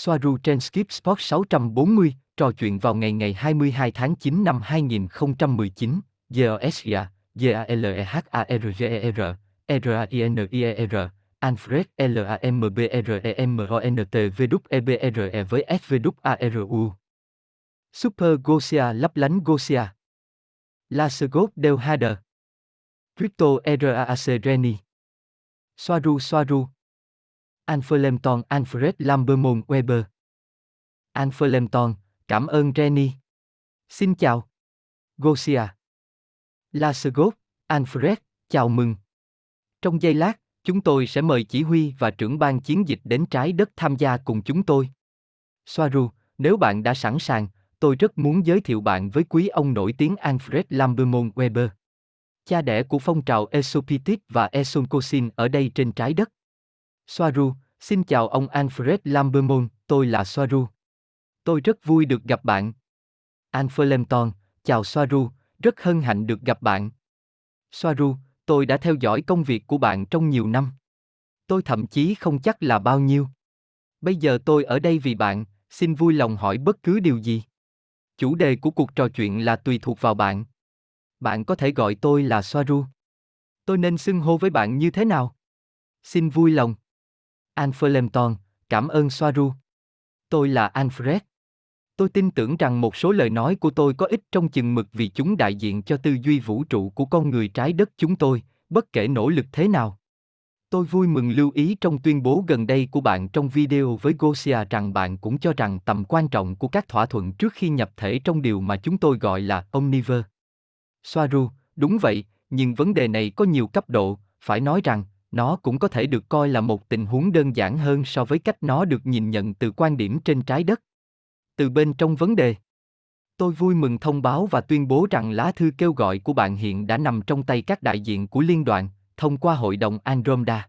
Soaru trên Skip Sport 640, trò chuyện vào ngày ngày 22 tháng 9 năm 2019, GOSIA, G-A-L-E-H-A-R-G-E-R, R-A-I-N-I-E-R, Alfred l a m b r e m o n t v e b r e với S-V-A-R-U. Super Gosia lấp lánh Gosia. Lasegov Del Hader. Crypto RAAC Reni. Soaru Soaru. Anfelemton Alfred Lambermon Weber. Anfelemton, cảm ơn Renny. Xin chào. Gosia. Lasegov, Alfred, chào mừng. Trong giây lát, chúng tôi sẽ mời chỉ huy và trưởng ban chiến dịch đến trái đất tham gia cùng chúng tôi. Soaru, nếu bạn đã sẵn sàng, tôi rất muốn giới thiệu bạn với quý ông nổi tiếng Alfred Lambermon Weber. Cha đẻ của phong trào Esopitic và Esoncosin ở đây trên trái đất. Soaru, xin chào ông Alfred Lambermon, tôi là Soaru. Tôi rất vui được gặp bạn. Alfred chào Soaru, rất hân hạnh được gặp bạn. Soaru, tôi đã theo dõi công việc của bạn trong nhiều năm. Tôi thậm chí không chắc là bao nhiêu. Bây giờ tôi ở đây vì bạn, xin vui lòng hỏi bất cứ điều gì. Chủ đề của cuộc trò chuyện là tùy thuộc vào bạn. Bạn có thể gọi tôi là Soaru. Tôi nên xưng hô với bạn như thế nào? Xin vui lòng. Anferlemton, cảm ơn Soaru. Tôi là Alfred. Tôi tin tưởng rằng một số lời nói của tôi có ích trong chừng mực vì chúng đại diện cho tư duy vũ trụ của con người trái đất chúng tôi, bất kể nỗ lực thế nào. Tôi vui mừng lưu ý trong tuyên bố gần đây của bạn trong video với Gosia rằng bạn cũng cho rằng tầm quan trọng của các thỏa thuận trước khi nhập thể trong điều mà chúng tôi gọi là Omniver. Soaru, đúng vậy, nhưng vấn đề này có nhiều cấp độ, phải nói rằng, nó cũng có thể được coi là một tình huống đơn giản hơn so với cách nó được nhìn nhận từ quan điểm trên trái đất. Từ bên trong vấn đề, tôi vui mừng thông báo và tuyên bố rằng lá thư kêu gọi của bạn hiện đã nằm trong tay các đại diện của liên đoàn, thông qua Hội đồng Andromeda.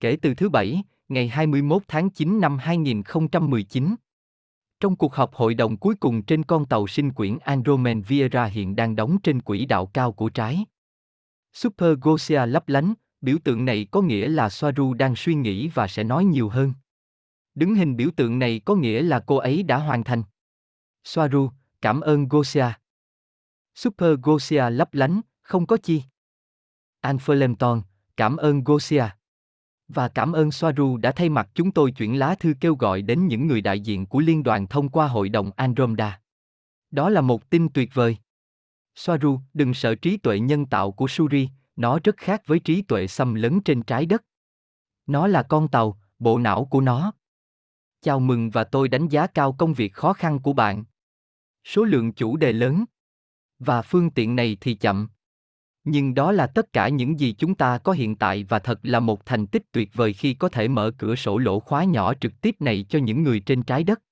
Kể từ thứ Bảy, ngày 21 tháng 9 năm 2019. Trong cuộc họp hội đồng cuối cùng trên con tàu sinh quyển Andromen Viera hiện đang đóng trên quỹ đạo cao của trái. Super Gosia lấp lánh, biểu tượng này có nghĩa là Soaru đang suy nghĩ và sẽ nói nhiều hơn. Đứng hình biểu tượng này có nghĩa là cô ấy đã hoàn thành. Soaru, cảm ơn Gosia. Super Gosia lấp lánh, không có chi. Anferlemton, cảm ơn Gosia. Và cảm ơn Soaru đã thay mặt chúng tôi chuyển lá thư kêu gọi đến những người đại diện của liên đoàn thông qua hội đồng Andromeda. Đó là một tin tuyệt vời. Soaru, đừng sợ trí tuệ nhân tạo của Suri, nó rất khác với trí tuệ xâm lấn trên trái đất. Nó là con tàu, bộ não của nó. Chào mừng và tôi đánh giá cao công việc khó khăn của bạn. Số lượng chủ đề lớn. Và phương tiện này thì chậm. Nhưng đó là tất cả những gì chúng ta có hiện tại và thật là một thành tích tuyệt vời khi có thể mở cửa sổ lỗ khóa nhỏ trực tiếp này cho những người trên trái đất.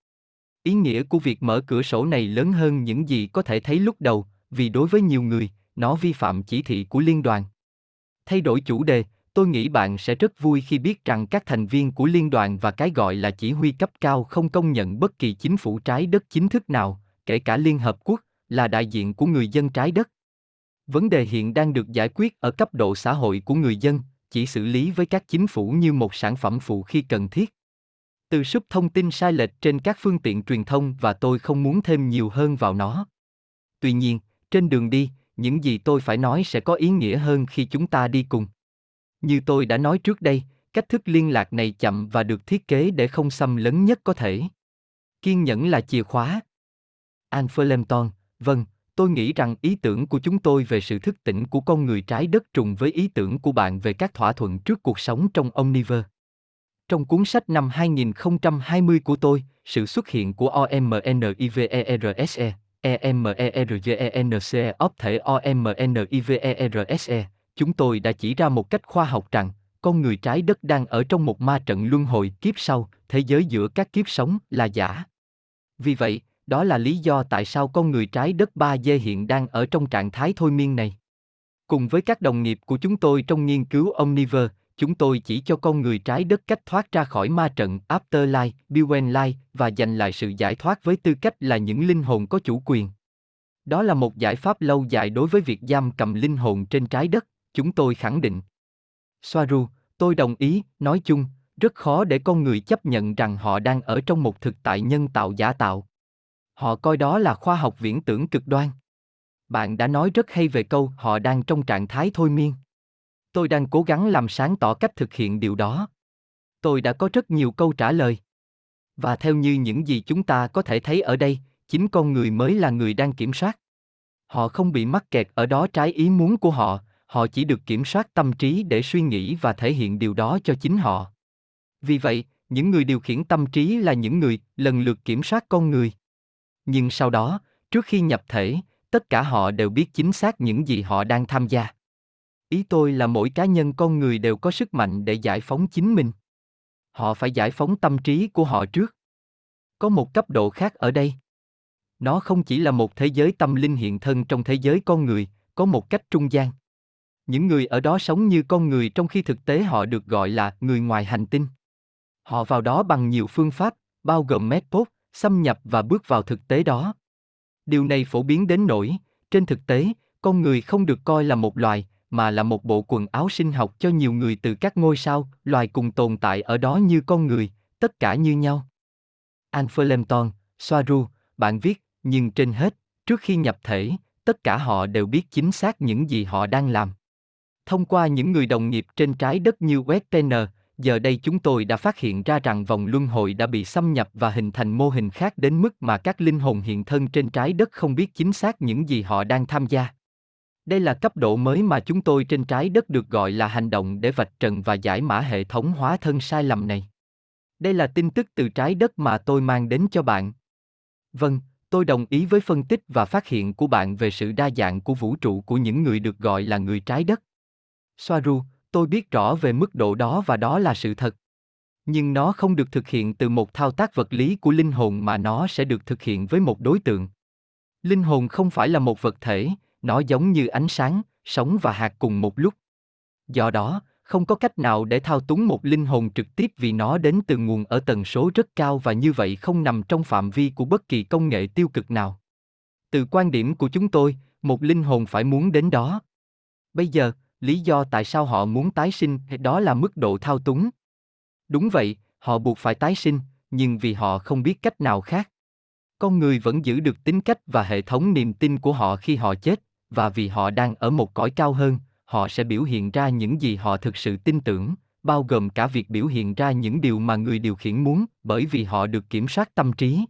Ý nghĩa của việc mở cửa sổ này lớn hơn những gì có thể thấy lúc đầu, vì đối với nhiều người, nó vi phạm chỉ thị của liên đoàn. Thay đổi chủ đề, tôi nghĩ bạn sẽ rất vui khi biết rằng các thành viên của liên đoàn và cái gọi là chỉ huy cấp cao không công nhận bất kỳ chính phủ trái đất chính thức nào, kể cả Liên Hợp Quốc, là đại diện của người dân trái đất. Vấn đề hiện đang được giải quyết ở cấp độ xã hội của người dân, chỉ xử lý với các chính phủ như một sản phẩm phụ khi cần thiết. Từ súp thông tin sai lệch trên các phương tiện truyền thông và tôi không muốn thêm nhiều hơn vào nó. Tuy nhiên, trên đường đi, những gì tôi phải nói sẽ có ý nghĩa hơn khi chúng ta đi cùng. Như tôi đã nói trước đây, cách thức liên lạc này chậm và được thiết kế để không xâm lấn nhất có thể. Kiên nhẫn là chìa khóa. Anferlemton, vâng, tôi nghĩ rằng ý tưởng của chúng tôi về sự thức tỉnh của con người trái đất trùng với ý tưởng của bạn về các thỏa thuận trước cuộc sống trong Omniver. Trong cuốn sách năm 2020 của tôi, sự xuất hiện của OMNIVERSE, EMERGENC ốp thể OMNIVERSE, chúng tôi đã chỉ ra một cách khoa học rằng, con người trái đất đang ở trong một ma trận luân hồi kiếp sau, thế giới giữa các kiếp sống là giả. Vì vậy, đó là lý do tại sao con người trái đất 3D hiện đang ở trong trạng thái thôi miên này. Cùng với các đồng nghiệp của chúng tôi trong nghiên cứu Omniverse, chúng tôi chỉ cho con người trái đất cách thoát ra khỏi ma trận Afterlife, Beyond và giành lại sự giải thoát với tư cách là những linh hồn có chủ quyền. Đó là một giải pháp lâu dài đối với việc giam cầm linh hồn trên trái đất, chúng tôi khẳng định. Soaru, tôi đồng ý, nói chung, Rất khó để con người chấp nhận rằng họ đang ở trong một thực tại nhân tạo giả tạo. Họ coi đó là khoa học viễn tưởng cực đoan. Bạn đã nói rất hay về câu họ đang trong trạng thái thôi miên. Tôi đang cố gắng làm sáng tỏ cách thực hiện điều đó. Tôi đã có rất nhiều câu trả lời. Và theo như những gì chúng ta có thể thấy ở đây, chính con người mới là người đang kiểm soát. Họ không bị mắc kẹt ở đó trái ý muốn của họ, họ chỉ được kiểm soát tâm trí để suy nghĩ và thể hiện điều đó cho chính họ. Vì vậy, những người điều khiển tâm trí là những người lần lượt kiểm soát con người. Nhưng sau đó, trước khi nhập thể, tất cả họ đều biết chính xác những gì họ đang tham gia. Ý tôi là mỗi cá nhân con người đều có sức mạnh để giải phóng chính mình. Họ phải giải phóng tâm trí của họ trước. Có một cấp độ khác ở đây. Nó không chỉ là một thế giới tâm linh hiện thân trong thế giới con người, có một cách trung gian. Những người ở đó sống như con người trong khi thực tế họ được gọi là người ngoài hành tinh. Họ vào đó bằng nhiều phương pháp, bao gồm medpop, xâm nhập và bước vào thực tế đó. Điều này phổ biến đến nỗi, trên thực tế, con người không được coi là một loài, mà là một bộ quần áo sinh học cho nhiều người từ các ngôi sao, loài cùng tồn tại ở đó như con người, tất cả như nhau. Anflemton, Soaru, bạn viết, nhưng trên hết, trước khi nhập thể, tất cả họ đều biết chính xác những gì họ đang làm. Thông qua những người đồng nghiệp trên trái đất như Westerner, giờ đây chúng tôi đã phát hiện ra rằng vòng luân hồi đã bị xâm nhập và hình thành mô hình khác đến mức mà các linh hồn hiện thân trên trái đất không biết chính xác những gì họ đang tham gia. Đây là cấp độ mới mà chúng tôi trên trái đất được gọi là hành động để vạch trần và giải mã hệ thống hóa thân sai lầm này. Đây là tin tức từ trái đất mà tôi mang đến cho bạn. Vâng, tôi đồng ý với phân tích và phát hiện của bạn về sự đa dạng của vũ trụ của những người được gọi là người trái đất. Soaru, tôi biết rõ về mức độ đó và đó là sự thật. Nhưng nó không được thực hiện từ một thao tác vật lý của linh hồn mà nó sẽ được thực hiện với một đối tượng. Linh hồn không phải là một vật thể, nó giống như ánh sáng, sống và hạt cùng một lúc. Do đó, không có cách nào để thao túng một linh hồn trực tiếp vì nó đến từ nguồn ở tần số rất cao và như vậy không nằm trong phạm vi của bất kỳ công nghệ tiêu cực nào. Từ quan điểm của chúng tôi, một linh hồn phải muốn đến đó. Bây giờ, lý do tại sao họ muốn tái sinh đó là mức độ thao túng. Đúng vậy, họ buộc phải tái sinh, nhưng vì họ không biết cách nào khác. Con người vẫn giữ được tính cách và hệ thống niềm tin của họ khi họ chết, và vì họ đang ở một cõi cao hơn, họ sẽ biểu hiện ra những gì họ thực sự tin tưởng, bao gồm cả việc biểu hiện ra những điều mà người điều khiển muốn, bởi vì họ được kiểm soát tâm trí.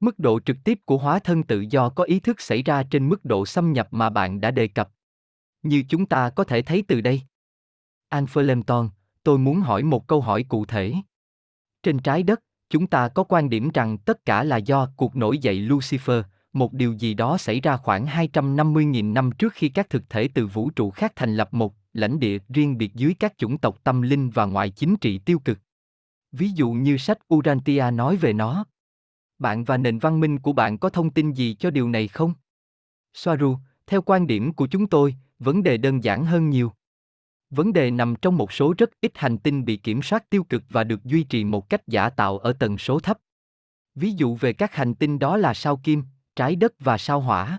Mức độ trực tiếp của hóa thân tự do có ý thức xảy ra trên mức độ xâm nhập mà bạn đã đề cập. Như chúng ta có thể thấy từ đây. Anferlemton, tôi muốn hỏi một câu hỏi cụ thể. Trên trái đất, chúng ta có quan điểm rằng tất cả là do cuộc nổi dậy Lucifer, một điều gì đó xảy ra khoảng 250.000 năm trước khi các thực thể từ vũ trụ khác thành lập một lãnh địa riêng biệt dưới các chủng tộc tâm linh và ngoại chính trị tiêu cực. Ví dụ như sách Urantia nói về nó. Bạn và nền văn minh của bạn có thông tin gì cho điều này không? Soaru, theo quan điểm của chúng tôi, vấn đề đơn giản hơn nhiều. Vấn đề nằm trong một số rất ít hành tinh bị kiểm soát tiêu cực và được duy trì một cách giả tạo ở tần số thấp. Ví dụ về các hành tinh đó là sao Kim, trái đất và sao hỏa.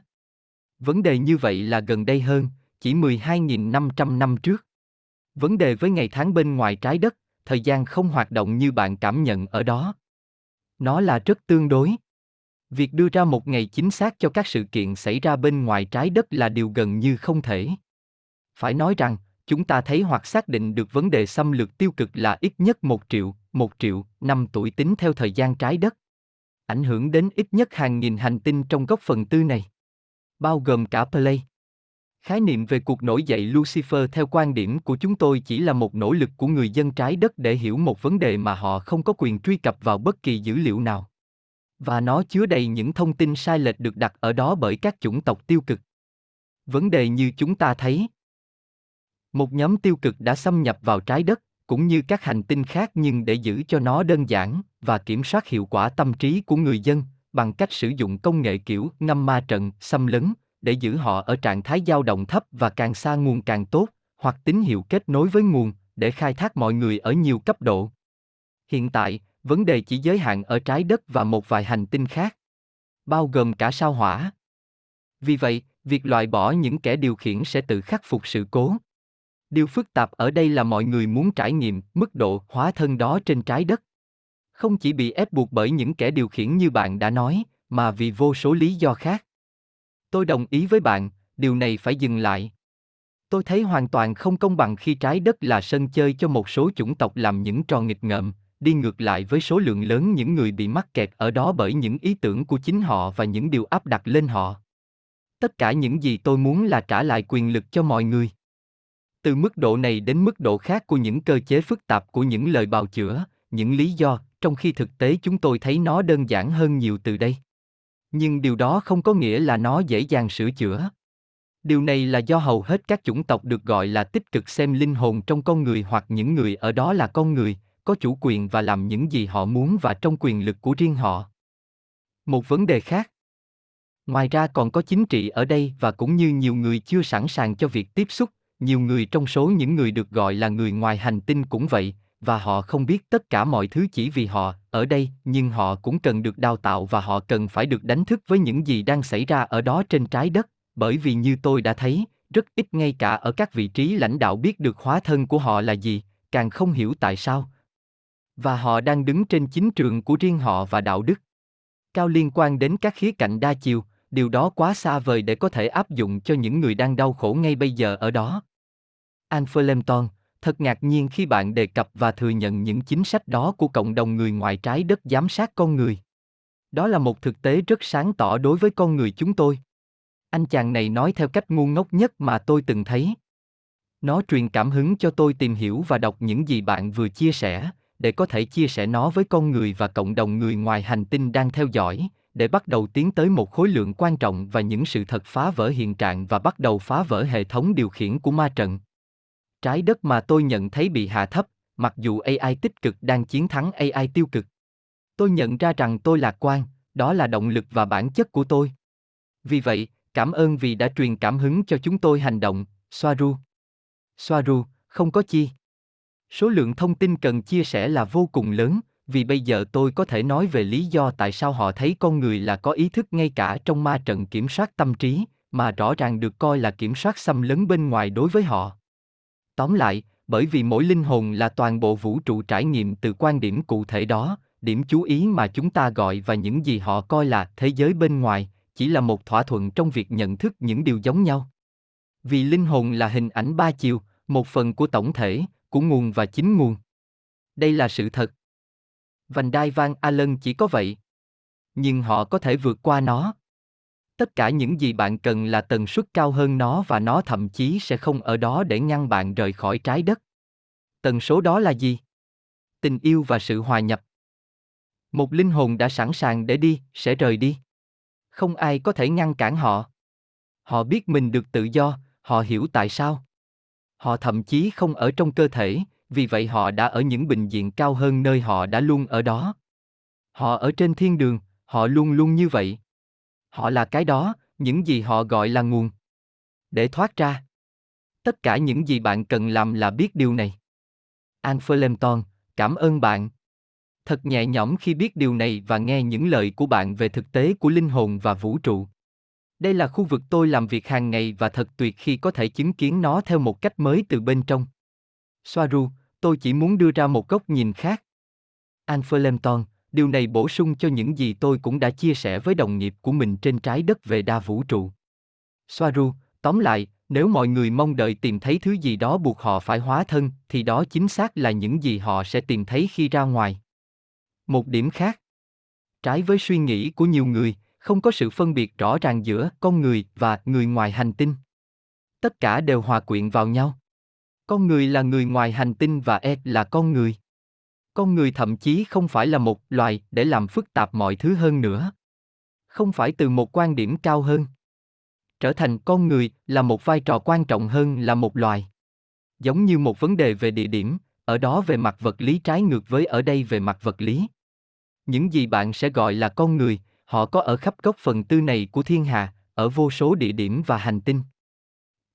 Vấn đề như vậy là gần đây hơn, chỉ 12.500 năm trước. Vấn đề với ngày tháng bên ngoài trái đất, thời gian không hoạt động như bạn cảm nhận ở đó. Nó là rất tương đối. Việc đưa ra một ngày chính xác cho các sự kiện xảy ra bên ngoài trái đất là điều gần như không thể. Phải nói rằng, chúng ta thấy hoặc xác định được vấn đề xâm lược tiêu cực là ít nhất một triệu, một triệu, năm tuổi tính theo thời gian trái đất ảnh hưởng đến ít nhất hàng nghìn hành tinh trong góc phần tư này. Bao gồm cả Play. Khái niệm về cuộc nổi dậy Lucifer theo quan điểm của chúng tôi chỉ là một nỗ lực của người dân trái đất để hiểu một vấn đề mà họ không có quyền truy cập vào bất kỳ dữ liệu nào. Và nó chứa đầy những thông tin sai lệch được đặt ở đó bởi các chủng tộc tiêu cực. Vấn đề như chúng ta thấy. Một nhóm tiêu cực đã xâm nhập vào trái đất, cũng như các hành tinh khác nhưng để giữ cho nó đơn giản và kiểm soát hiệu quả tâm trí của người dân bằng cách sử dụng công nghệ kiểu ngâm ma trận, xâm lấn để giữ họ ở trạng thái dao động thấp và càng xa nguồn càng tốt, hoặc tín hiệu kết nối với nguồn để khai thác mọi người ở nhiều cấp độ. Hiện tại, vấn đề chỉ giới hạn ở trái đất và một vài hành tinh khác, bao gồm cả sao hỏa. Vì vậy, việc loại bỏ những kẻ điều khiển sẽ tự khắc phục sự cố. Điều phức tạp ở đây là mọi người muốn trải nghiệm mức độ hóa thân đó trên trái đất. Không chỉ bị ép buộc bởi những kẻ điều khiển như bạn đã nói, mà vì vô số lý do khác. Tôi đồng ý với bạn, điều này phải dừng lại. Tôi thấy hoàn toàn không công bằng khi trái đất là sân chơi cho một số chủng tộc làm những trò nghịch ngợm, đi ngược lại với số lượng lớn những người bị mắc kẹt ở đó bởi những ý tưởng của chính họ và những điều áp đặt lên họ. Tất cả những gì tôi muốn là trả lại quyền lực cho mọi người. Từ mức độ này đến mức độ khác của những cơ chế phức tạp của những lời bào chữa, những lý do, trong khi thực tế chúng tôi thấy nó đơn giản hơn nhiều từ đây. Nhưng điều đó không có nghĩa là nó dễ dàng sửa chữa. Điều này là do hầu hết các chủng tộc được gọi là tích cực xem linh hồn trong con người hoặc những người ở đó là con người, có chủ quyền và làm những gì họ muốn và trong quyền lực của riêng họ. Một vấn đề khác. Ngoài ra còn có chính trị ở đây và cũng như nhiều người chưa sẵn sàng cho việc tiếp xúc, nhiều người trong số những người được gọi là người ngoài hành tinh cũng vậy, và họ không biết tất cả mọi thứ chỉ vì họ ở đây, nhưng họ cũng cần được đào tạo và họ cần phải được đánh thức với những gì đang xảy ra ở đó trên trái đất, bởi vì như tôi đã thấy, rất ít ngay cả ở các vị trí lãnh đạo biết được hóa thân của họ là gì, càng không hiểu tại sao, và họ đang đứng trên chính trường của riêng họ và đạo đức. Cao liên quan đến các khía cạnh đa chiều, điều đó quá xa vời để có thể áp dụng cho những người đang đau khổ ngay bây giờ ở đó. Anfelemton, thật ngạc nhiên khi bạn đề cập và thừa nhận những chính sách đó của cộng đồng người ngoài trái đất giám sát con người. Đó là một thực tế rất sáng tỏ đối với con người chúng tôi. Anh chàng này nói theo cách ngu ngốc nhất mà tôi từng thấy. Nó truyền cảm hứng cho tôi tìm hiểu và đọc những gì bạn vừa chia sẻ, để có thể chia sẻ nó với con người và cộng đồng người ngoài hành tinh đang theo dõi, để bắt đầu tiến tới một khối lượng quan trọng và những sự thật phá vỡ hiện trạng và bắt đầu phá vỡ hệ thống điều khiển của ma trận. Trái đất mà tôi nhận thấy bị hạ thấp, mặc dù AI tích cực đang chiến thắng AI tiêu cực. Tôi nhận ra rằng tôi lạc quan, đó là động lực và bản chất của tôi. Vì vậy, cảm ơn vì đã truyền cảm hứng cho chúng tôi hành động, Soaru. Soaru, không có chi. Số lượng thông tin cần chia sẻ là vô cùng lớn, vì bây giờ tôi có thể nói về lý do tại sao họ thấy con người là có ý thức ngay cả trong ma trận kiểm soát tâm trí, mà rõ ràng được coi là kiểm soát xâm lấn bên ngoài đối với họ. Tóm lại, bởi vì mỗi linh hồn là toàn bộ vũ trụ trải nghiệm từ quan điểm cụ thể đó, điểm chú ý mà chúng ta gọi và những gì họ coi là thế giới bên ngoài, chỉ là một thỏa thuận trong việc nhận thức những điều giống nhau. Vì linh hồn là hình ảnh ba chiều, một phần của tổng thể, của nguồn và chính nguồn. Đây là sự thật. Vành đai Van Allen chỉ có vậy. Nhưng họ có thể vượt qua nó. Tất cả những gì bạn cần là tần suất cao hơn nó và nó thậm chí sẽ không ở đó để ngăn bạn rời khỏi trái đất. Tần số đó là gì? Tình yêu và sự hòa nhập. Một linh hồn đã sẵn sàng để đi, sẽ rời đi. Không ai có thể ngăn cản họ. Họ biết mình được tự do, họ hiểu tại sao. Họ thậm chí không ở trong cơ thể, vì vậy họ đã ở những bình diện cao hơn nơi họ đã luôn ở đó. Họ ở trên thiên đường, họ luôn luôn như vậy. Họ là cái đó, những gì họ gọi là nguồn. Để thoát ra. Tất cả những gì bạn cần làm là biết điều này. An Flemton, cảm ơn bạn. Thật nhẹ nhõm khi biết điều này và nghe những lời của bạn về thực tế của linh hồn và vũ trụ. Đây là khu vực tôi làm việc hàng ngày và thật tuyệt khi có thể chứng kiến nó theo một cách mới từ bên trong. Soaru, tôi chỉ muốn đưa ra một góc nhìn khác. An Flemton, điều này bổ sung cho những gì tôi cũng đã chia sẻ với đồng nghiệp của mình trên trái đất về đa vũ trụ. Soaru, tóm lại, nếu mọi người mong đợi tìm thấy thứ gì đó buộc họ phải hóa thân, thì đó chính xác là những gì họ sẽ tìm thấy khi ra ngoài. Một điểm khác. Trái với suy nghĩ của nhiều người, không có sự phân biệt rõ ràng giữa con người và người ngoài hành tinh. Tất cả đều hòa quyện vào nhau. Con người là người ngoài hành tinh và E là con người. Con người thậm chí không phải là một loài để làm phức tạp mọi thứ hơn nữa. Không phải từ một quan điểm cao hơn. Trở thành con người là một vai trò quan trọng hơn là một loài. Giống như một vấn đề về địa điểm, ở đó về mặt vật lý trái ngược với ở đây về mặt vật lý. Những gì bạn sẽ gọi là con người, họ có ở khắp góc phần tư này của thiên hà, ở vô số địa điểm và hành tinh.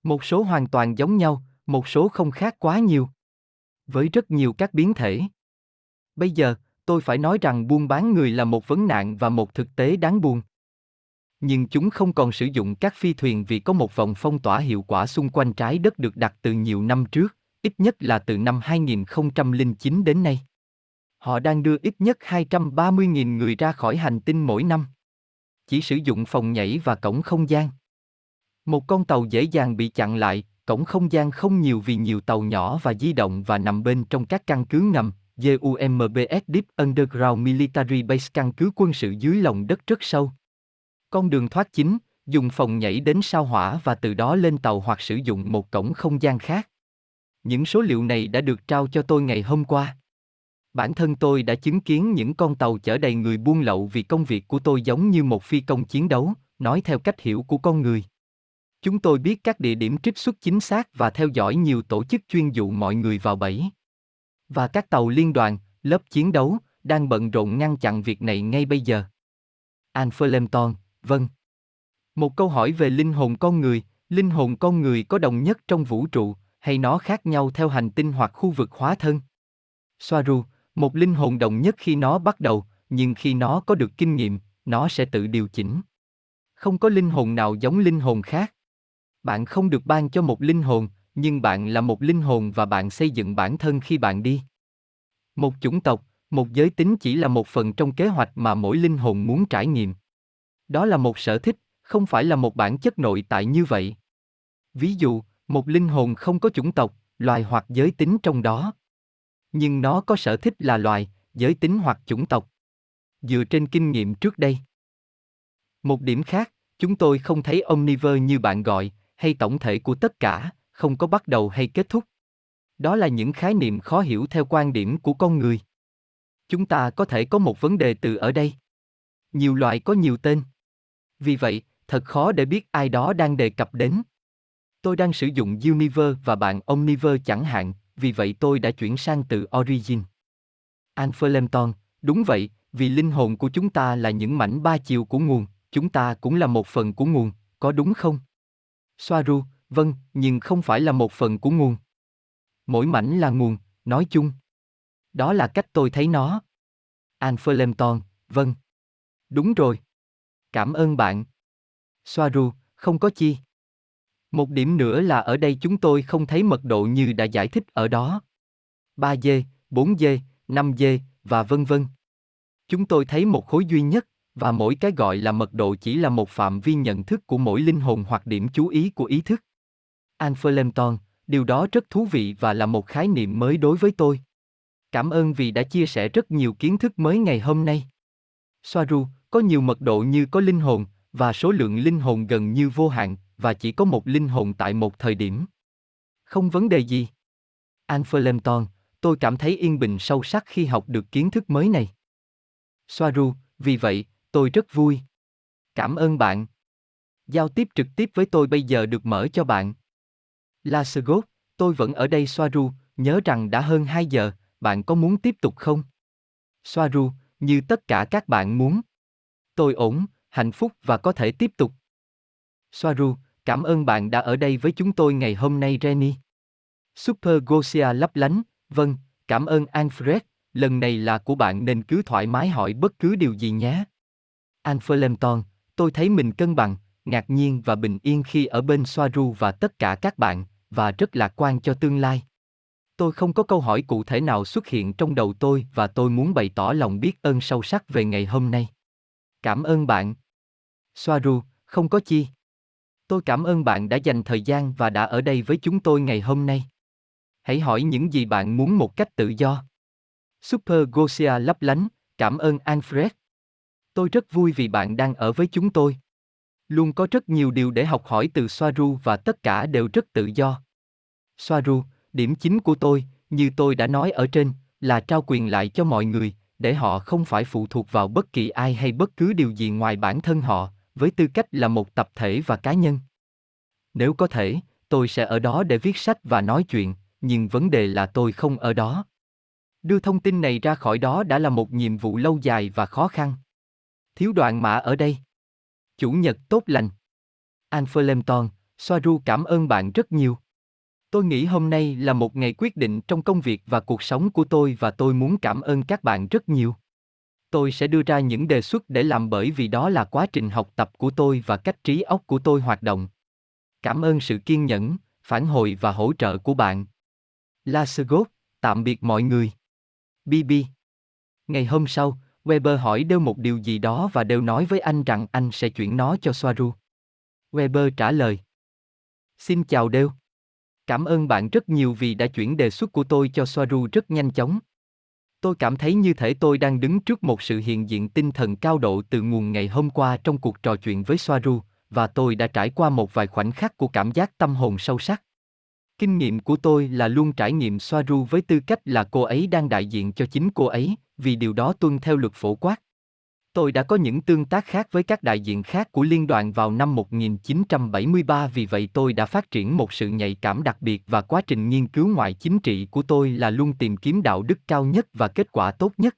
Một số hoàn toàn giống nhau, một số không khác quá nhiều. Với rất nhiều các biến thể. Bây giờ, tôi phải nói rằng buôn bán người là một vấn nạn và một thực tế đáng buồn. Nhưng chúng không còn sử dụng các phi thuyền vì có một vòng phong tỏa hiệu quả xung quanh trái đất được đặt từ nhiều năm trước, ít nhất là từ năm 2009 đến nay. Họ đang đưa ít nhất 230.000 người ra khỏi hành tinh mỗi năm. Chỉ sử dụng phòng nhảy và cổng không gian. Một con tàu dễ dàng bị chặn lại, cổng không gian không nhiều vì nhiều tàu nhỏ và di động và nằm bên trong các căn cứ ngầm, GUMBS Deep Underground Military Base căn cứ quân sự dưới lòng đất rất sâu. Con đường thoát chính, dùng phòng nhảy đến sao hỏa và từ đó lên tàu hoặc sử dụng một cổng không gian khác. Những số liệu này đã được trao cho tôi ngày hôm qua. Bản thân tôi đã chứng kiến những con tàu chở đầy người buôn lậu vì công việc của tôi giống như một phi công chiến đấu, nói theo cách hiểu của con người. Chúng tôi biết các địa điểm trích xuất chính xác và theo dõi nhiều tổ chức chuyên dụ mọi người vào bẫy. Và các tàu liên đoàn, lớp chiến đấu, đang bận rộn ngăn chặn việc này ngay bây giờ. Anferlemton, vâng. Một câu hỏi về linh hồn con người, linh hồn con người có đồng nhất trong vũ trụ, hay nó khác nhau theo hành tinh hoặc khu vực hóa thân? Soaru, một linh hồn đồng nhất khi nó bắt đầu, nhưng khi nó có được kinh nghiệm, nó sẽ tự điều chỉnh. Không có linh hồn nào giống linh hồn khác. Bạn không được ban cho một linh hồn, nhưng bạn là một linh hồn và bạn xây dựng bản thân khi bạn đi. Một chủng tộc, một giới tính chỉ là một phần trong kế hoạch mà mỗi linh hồn muốn trải nghiệm. Đó là một sở thích, không phải là một bản chất nội tại như vậy. Ví dụ, một linh hồn không có chủng tộc, loài hoặc giới tính trong đó. Nhưng nó có sở thích là loài, giới tính hoặc chủng tộc. Dựa trên kinh nghiệm trước đây. Một điểm khác, chúng tôi không thấy omniver như bạn gọi, hay tổng thể của tất cả, không có bắt đầu hay kết thúc. Đó là những khái niệm khó hiểu theo quan điểm của con người. Chúng ta có thể có một vấn đề từ ở đây. Nhiều loại có nhiều tên. Vì vậy, thật khó để biết ai đó đang đề cập đến. Tôi đang sử dụng Universe và bạn Omniverse chẳng hạn, vì vậy tôi đã chuyển sang từ Origin. anferlemton đúng vậy, vì linh hồn của chúng ta là những mảnh ba chiều của nguồn, chúng ta cũng là một phần của nguồn, có đúng không? Soaru, vâng, nhưng không phải là một phần của nguồn. Mỗi mảnh là nguồn, nói chung. Đó là cách tôi thấy nó. Alpha vâng. Đúng rồi. Cảm ơn bạn. Soaru, không có chi. Một điểm nữa là ở đây chúng tôi không thấy mật độ như đã giải thích ở đó. 3G, 4G, 5G, và vân vân. Chúng tôi thấy một khối duy nhất, và mỗi cái gọi là mật độ chỉ là một phạm vi nhận thức của mỗi linh hồn hoặc điểm chú ý của ý thức. Alpha điều đó rất thú vị và là một khái niệm mới đối với tôi. Cảm ơn vì đã chia sẻ rất nhiều kiến thức mới ngày hôm nay. Soaru, có nhiều mật độ như có linh hồn, và số lượng linh hồn gần như vô hạn, và chỉ có một linh hồn tại một thời điểm. Không vấn đề gì. Alpha tôi cảm thấy yên bình sâu sắc khi học được kiến thức mới này. Soaru, vì vậy, tôi rất vui. Cảm ơn bạn. Giao tiếp trực tiếp với tôi bây giờ được mở cho bạn. Lassegot, tôi vẫn ở đây Soaru, nhớ rằng đã hơn 2 giờ, bạn có muốn tiếp tục không? Soaru, như tất cả các bạn muốn. Tôi ổn, hạnh phúc và có thể tiếp tục. Soaru, cảm ơn bạn đã ở đây với chúng tôi ngày hôm nay Reni. Super Gosia lấp lánh, vâng, cảm ơn Alfred, lần này là của bạn nên cứ thoải mái hỏi bất cứ điều gì nhé. Anfelemton, tôi thấy mình cân bằng, ngạc nhiên và bình yên khi ở bên Soaru và tất cả các bạn, và rất lạc quan cho tương lai. Tôi không có câu hỏi cụ thể nào xuất hiện trong đầu tôi và tôi muốn bày tỏ lòng biết ơn sâu sắc về ngày hôm nay. Cảm ơn bạn. Soaru, không có chi. Tôi cảm ơn bạn đã dành thời gian và đã ở đây với chúng tôi ngày hôm nay. Hãy hỏi những gì bạn muốn một cách tự do. Super Gosia lấp lánh, cảm ơn Alfred. Tôi rất vui vì bạn đang ở với chúng tôi. Luôn có rất nhiều điều để học hỏi từ Soaru và tất cả đều rất tự do. Soaru, điểm chính của tôi, như tôi đã nói ở trên, là trao quyền lại cho mọi người, để họ không phải phụ thuộc vào bất kỳ ai hay bất cứ điều gì ngoài bản thân họ, với tư cách là một tập thể và cá nhân. Nếu có thể, tôi sẽ ở đó để viết sách và nói chuyện, nhưng vấn đề là tôi không ở đó. Đưa thông tin này ra khỏi đó đã là một nhiệm vụ lâu dài và khó khăn. Thiếu đoạn mã ở đây. Chủ nhật tốt lành. Alpha Lempton, Soaru cảm ơn bạn rất nhiều. Tôi nghĩ hôm nay là một ngày quyết định trong công việc và cuộc sống của tôi và tôi muốn cảm ơn các bạn rất nhiều. Tôi sẽ đưa ra những đề xuất để làm bởi vì đó là quá trình học tập của tôi và cách trí óc của tôi hoạt động. Cảm ơn sự kiên nhẫn, phản hồi và hỗ trợ của bạn. Lasergot, tạm biệt mọi người. BB. Ngày hôm sau, Weber hỏi Đeo một điều gì đó và Đeo nói với anh rằng anh sẽ chuyển nó cho Soaru. Weber trả lời. Xin chào Đeo. Cảm ơn bạn rất nhiều vì đã chuyển đề xuất của tôi cho Soaru rất nhanh chóng. Tôi cảm thấy như thể tôi đang đứng trước một sự hiện diện tinh thần cao độ từ nguồn ngày hôm qua trong cuộc trò chuyện với Soaru, và tôi đã trải qua một vài khoảnh khắc của cảm giác tâm hồn sâu sắc. Kinh nghiệm của tôi là luôn trải nghiệm Soaru với tư cách là cô ấy đang đại diện cho chính cô ấy, vì điều đó tuân theo luật phổ quát. Tôi đã có những tương tác khác với các đại diện khác của liên đoàn vào năm 1973 vì vậy tôi đã phát triển một sự nhạy cảm đặc biệt và quá trình nghiên cứu ngoại chính trị của tôi là luôn tìm kiếm đạo đức cao nhất và kết quả tốt nhất.